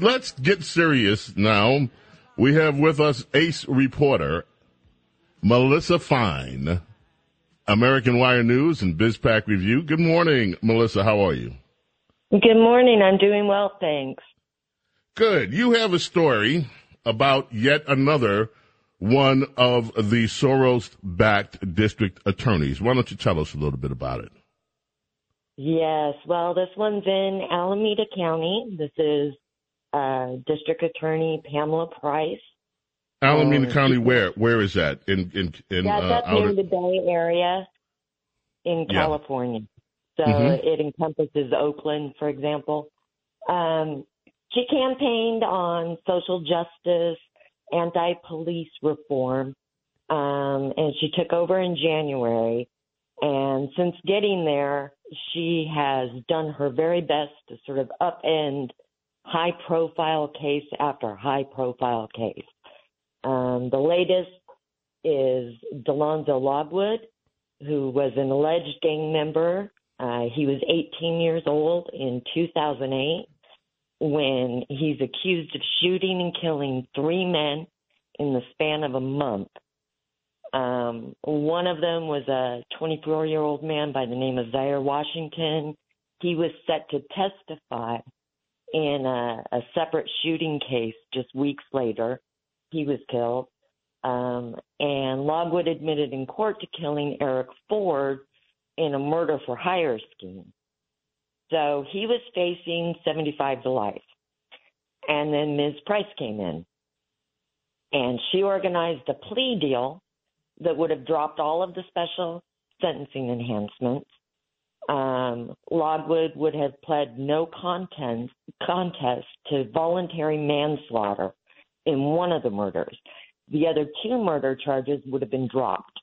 Let's get serious now. We have with us ace reporter Melissa Fine, American Wire News and BizPac Review. Good morning, Melissa. How are you? Good morning. I'm doing well, thanks. Good. You have a story about yet another one of the Soros backed district attorneys. Why don't you tell us a little bit about it? Yes. Well, this one's in Alameda County. This is uh, District Attorney Pamela Price. Alameda um, County, where where is that? In in in that's uh, up near the Bay Area in California. Yeah. So mm-hmm. it encompasses Oakland, for example. Um, she campaigned on social justice, anti-police reform, um, and she took over in January. And since getting there, she has done her very best to sort of upend high profile case after high profile case. Um, the latest is Delonzo Logwood, who was an alleged gang member. Uh, he was 18 years old in 2008 when he's accused of shooting and killing three men in the span of a month. Um, one of them was a 24 year old man by the name of Zaire Washington. He was set to testify in a, a separate shooting case just weeks later. He was killed. Um, and Logwood admitted in court to killing Eric Ford in a murder for hire scheme. So he was facing 75 to life. And then Ms. Price came in and she organized a plea deal that would have dropped all of the special sentencing enhancements um, Logwood would have pled no contest, contest to voluntary manslaughter in one of the murders. The other two murder charges would have been dropped.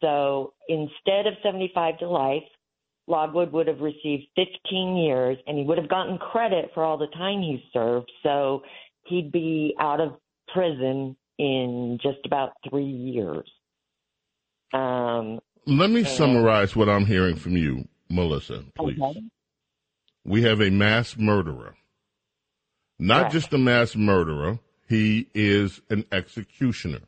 So instead of 75 to life, Logwood would have received 15 years and he would have gotten credit for all the time he served. So he'd be out of prison in just about three years. Um, let me uh, summarize what I'm hearing from you, Melissa, please. Okay. We have a mass murderer. Not right. just a mass murderer, he is an executioner.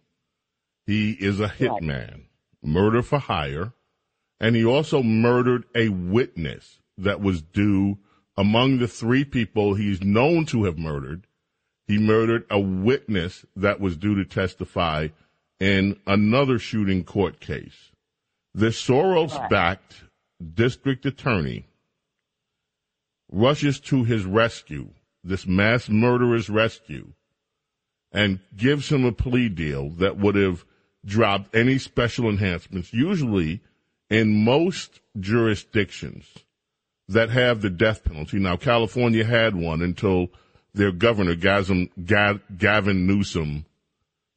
He is a hitman, right. murder for hire, and he also murdered a witness that was due among the three people he's known to have murdered. He murdered a witness that was due to testify in another shooting court case. This Soros backed district attorney rushes to his rescue, this mass murderer's rescue, and gives him a plea deal that would have dropped any special enhancements. Usually, in most jurisdictions that have the death penalty, now California had one until their governor, Gavin Newsom,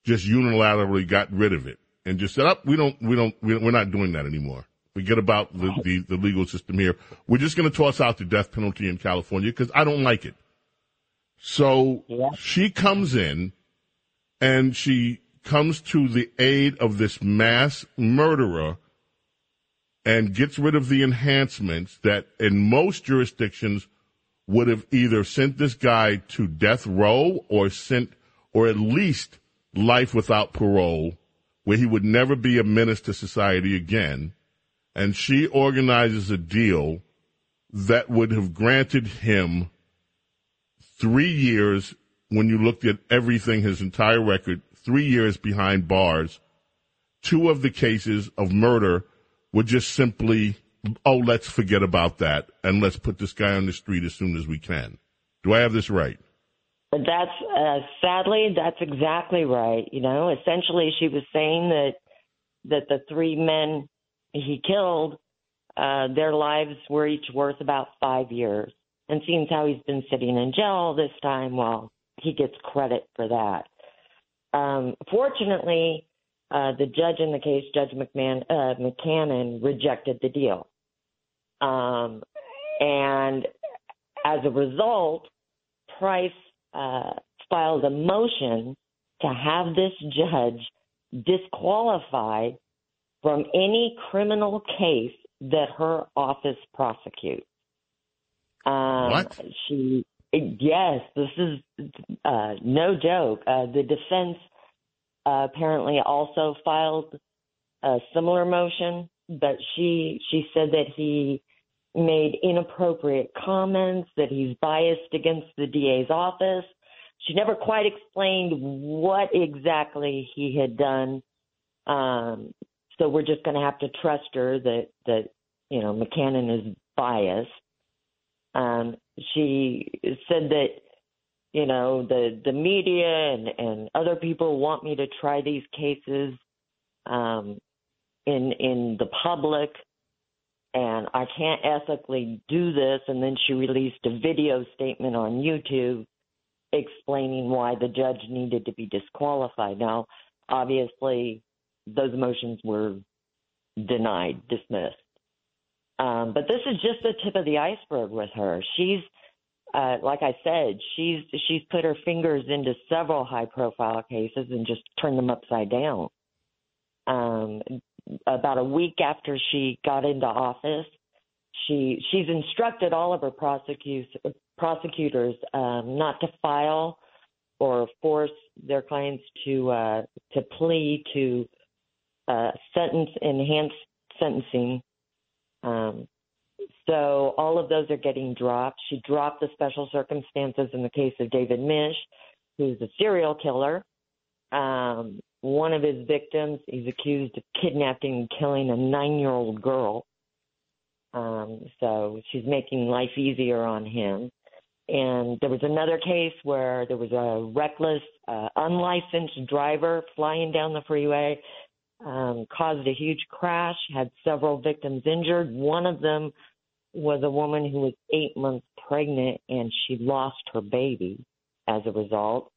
just unilaterally got rid of it and just said, "Up, oh, we don't, we don't, we're not doing that anymore. Forget about the, the, the legal system here. We're just going to toss out the death penalty in California because I don't like it." So yeah. she comes in, and she comes to the aid of this mass murderer and gets rid of the enhancements that in most jurisdictions would have either sent this guy to death row or sent or at least life without parole where he would never be a menace to society again. And she organizes a deal that would have granted him three years when you looked at everything, his entire record, three years behind bars. Two of the cases of murder were just simply, oh, let's forget about that and let's put this guy on the street as soon as we can. Do I have this right? That's uh, sadly, that's exactly right. You know, essentially, she was saying that that the three men he killed, uh, their lives were each worth about five years. And seeing how he's been sitting in jail this time, well, he gets credit for that. Um, fortunately, uh, the judge in the case, Judge McMahon, uh, McCannon, rejected the deal. Um, and as a result, Price uh, filed a motion to have this judge disqualified from any criminal case that her office prosecutes. Um, what? She, yes, this is uh, no joke. Uh, the defense uh, apparently also filed a similar motion, but she she said that he made inappropriate comments, that he's biased against the DA's office. She never quite explained what exactly he had done. Um, so we're just going to have to trust her that that you know McCannon is biased. Um, she said that you know the the media and and other people want me to try these cases um, in in the public and I can't ethically do this. And then she released a video statement on YouTube explaining why the judge needed to be disqualified. Now, obviously, those motions were denied, dismissed. Um, but this is just the tip of the iceberg with her. She's, uh, like I said, she's she's put her fingers into several high-profile cases and just turned them upside down. Um, about a week after she got into office, she she's instructed all of her prosecutors prosecutors um, not to file or force their clients to uh, to plea to uh, sentence enhanced sentencing. Um, so all of those are getting dropped. She dropped the special circumstances in the case of David Misch, who's a serial killer. Um, one of his victims. He's accused of kidnapping and killing a nine year old girl. Um, so she's making life easier on him. And there was another case where there was a reckless, uh, unlicensed driver flying down the freeway, um, caused a huge crash, had several victims injured. One of them was a woman who was eight months pregnant and she lost her baby as a result.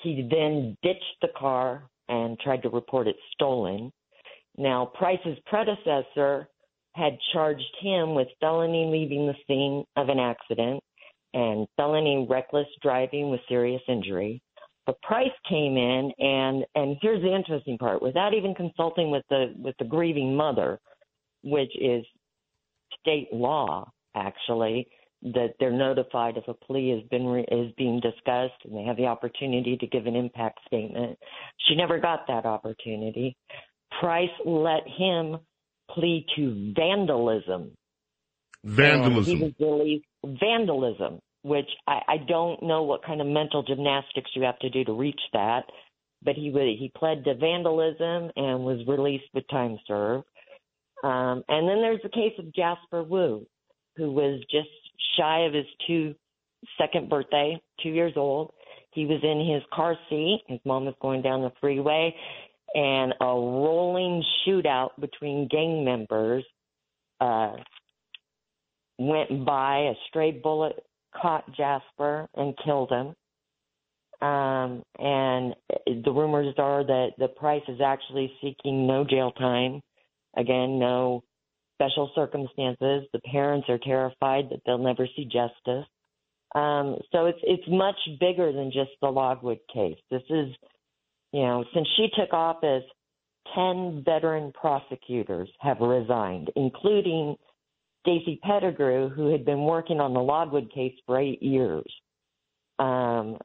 He then ditched the car, and tried to report it stolen. Now, Price's predecessor had charged him with felony leaving the scene of an accident and felony reckless driving with serious injury. But Price came in and and here's the interesting part, without even consulting with the with the grieving mother, which is state law actually, that they're notified if a plea has been re- is being discussed and they have the opportunity to give an impact statement. She never got that opportunity. Price let him plead to vandalism. Vandalism. he was really vandalism, which I, I don't know what kind of mental gymnastics you have to do to reach that. But he he pled to vandalism and was released with time served. Um, and then there's the case of Jasper Wu, who was just shy of his two second birthday, two years old. He was in his car seat. His mom was going down the freeway, and a rolling shootout between gang members uh, went by. A stray bullet caught Jasper and killed him. Um, and the rumors are that the price is actually seeking no jail time. Again, no special circumstances. The parents are terrified that they'll never see justice. Um, so it's it's much bigger than just the Logwood case. This is, you know, since she took office, ten veteran prosecutors have resigned, including Stacy Pettigrew, who had been working on the Logwood case for eight years. Um,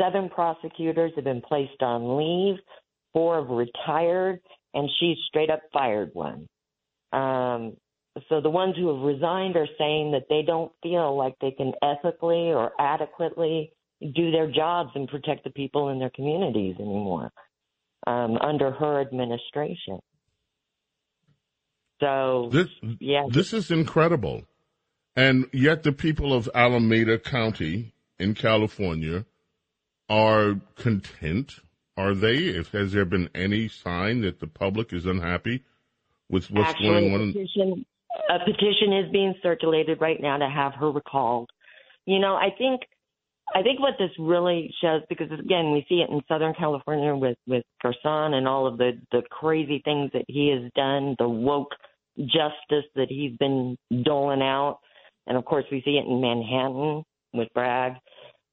seven prosecutors have been placed on leave. Four have retired, and she straight up fired one. Um, so the ones who have resigned are saying that they don't feel like they can ethically or adequately do their jobs and protect the people in their communities anymore um, under her administration. So this, yeah, this is incredible, and yet the people of Alameda County in California are content. Are they? If has there been any sign that the public is unhappy with what's Actually, going a on? petition, a petition is being circulated right now to have her recalled. You know, I think I think what this really shows, because again, we see it in Southern California with with Gascón and all of the the crazy things that he has done, the woke justice that he's been doling out, and of course we see it in Manhattan with Bragg.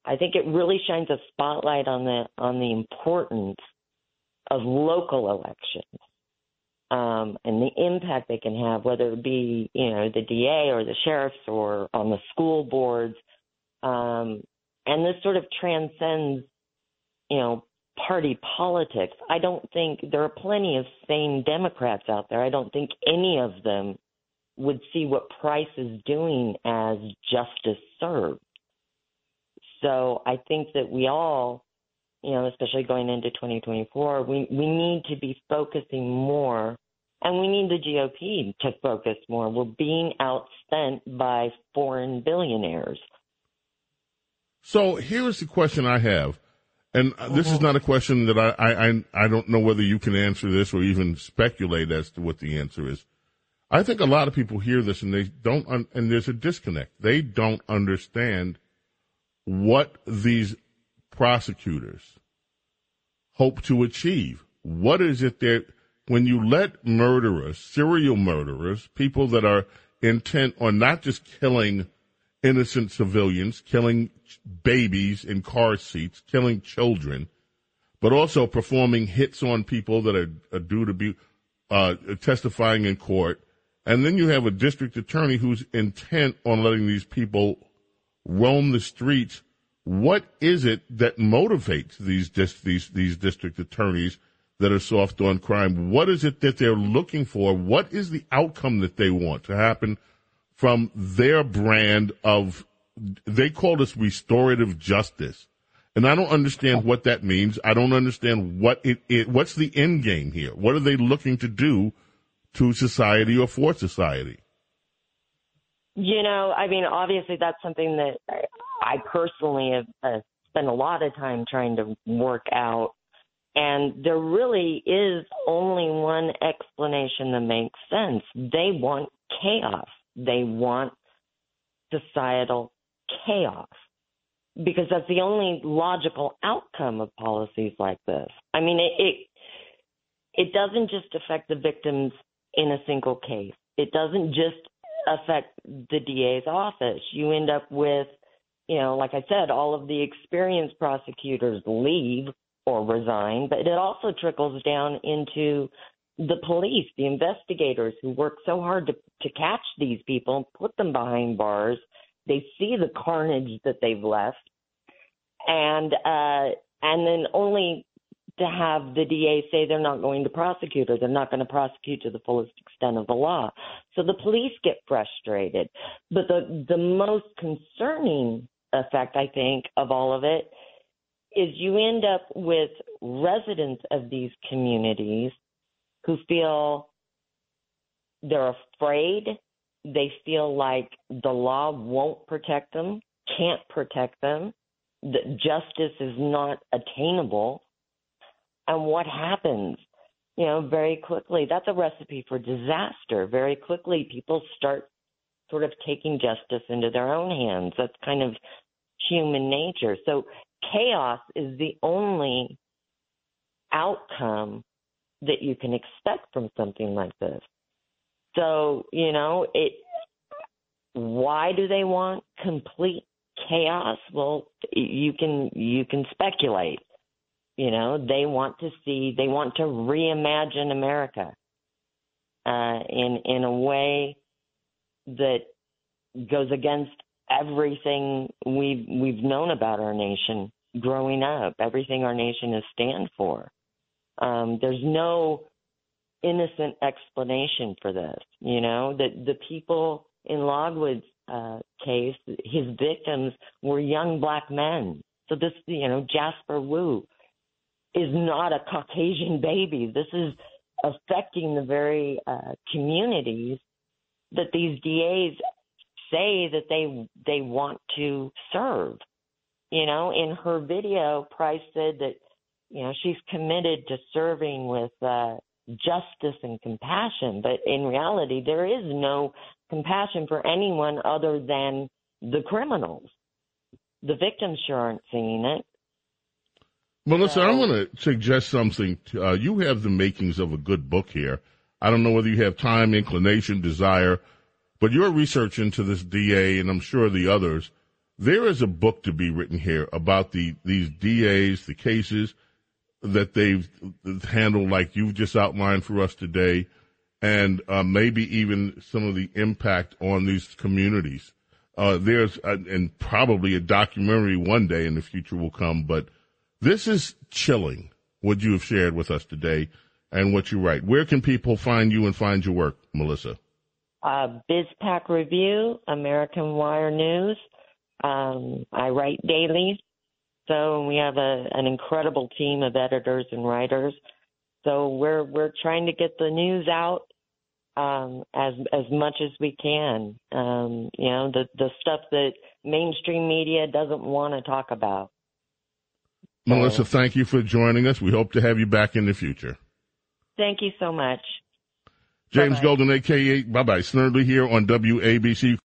I think it really shines a spotlight on the on the importance of local elections um, and the impact they can have, whether it be you know the DA or the sheriffs or on the school boards, um, and this sort of transcends you know party politics. I don't think there are plenty of sane Democrats out there. I don't think any of them would see what Price is doing as justice served. So I think that we all you know, especially going into 2024, we, we need to be focusing more and we need the GOP to focus more. We're being outspent by foreign billionaires. So here's the question I have. And this is uh-huh. not a question that I, I, I don't know whether you can answer this or even speculate as to what the answer is. I think a lot of people hear this and they don't, and there's a disconnect. They don't understand what these prosecutors hope to achieve. What is it that when you let murderers, serial murderers, people that are intent on not just killing innocent civilians, killing babies in car seats, killing children, but also performing hits on people that are, are due to be uh, testifying in court. And then you have a district attorney who's intent on letting these people roam the streets what is it that motivates these these these district attorneys that are soft on crime? What is it that they're looking for? What is the outcome that they want to happen from their brand of they call this restorative justice. And I don't understand what that means. I don't understand what it, it what's the end game here? What are they looking to do to society or for society? You know, I mean, obviously that's something that I personally have uh, spent a lot of time trying to work out. And there really is only one explanation that makes sense. They want chaos. They want societal chaos because that's the only logical outcome of policies like this. I mean, it, it it doesn't just affect the victims in a single case. It doesn't just affect the DA's office. You end up with you know, like I said, all of the experienced prosecutors leave or resign, but it also trickles down into the police, the investigators who work so hard to, to catch these people, put them behind bars. They see the carnage that they've left, and uh, and then only to have the DA say they're not going to prosecute or they're not going to prosecute to the fullest extent of the law. So the police get frustrated. But the the most concerning effect, I think, of all of it is you end up with residents of these communities who feel they're afraid, they feel like the law won't protect them, can't protect them, that justice is not attainable. And what happens? You know, very quickly, that's a recipe for disaster. Very quickly, people start sort of taking justice into their own hands. That's kind of human nature. So chaos is the only outcome that you can expect from something like this. So, you know, it why do they want complete chaos? Well, you can you can speculate. You know, they want to see they want to reimagine America uh, in in a way that goes against everything we've we've known about our nation growing up, everything our nation has stand for. Um, there's no innocent explanation for this. You know that the people in Logwood's uh, case, his victims were young black men. So this, you know, Jasper Wu is not a Caucasian baby. This is affecting the very uh, communities that these DAs say that they they want to serve. You know, in her video, Price said that you know she's committed to serving with uh, justice and compassion, but in reality, there is no compassion for anyone other than the criminals. the victims sure aren't seeing it. Melissa, so, I want to suggest something. To, uh, you have the makings of a good book here. I don't know whether you have time, inclination, desire, but your research into this DA, and I'm sure the others, there is a book to be written here about the these DAs, the cases that they've handled, like you've just outlined for us today, and uh, maybe even some of the impact on these communities. Uh, there's a, and probably a documentary one day in the future will come, but this is chilling what you have shared with us today and what you write. Where can people find you and find your work, Melissa? Uh, BizPac Review, American Wire News. Um, I write daily, so we have a, an incredible team of editors and writers. So we're we're trying to get the news out um, as as much as we can. Um, you know, the the stuff that mainstream media doesn't want to talk about. Melissa, thank you for joining us. We hope to have you back in the future. Thank you so much. James Bye-bye. Golden, aka Bye Bye Snerdley here on WABC.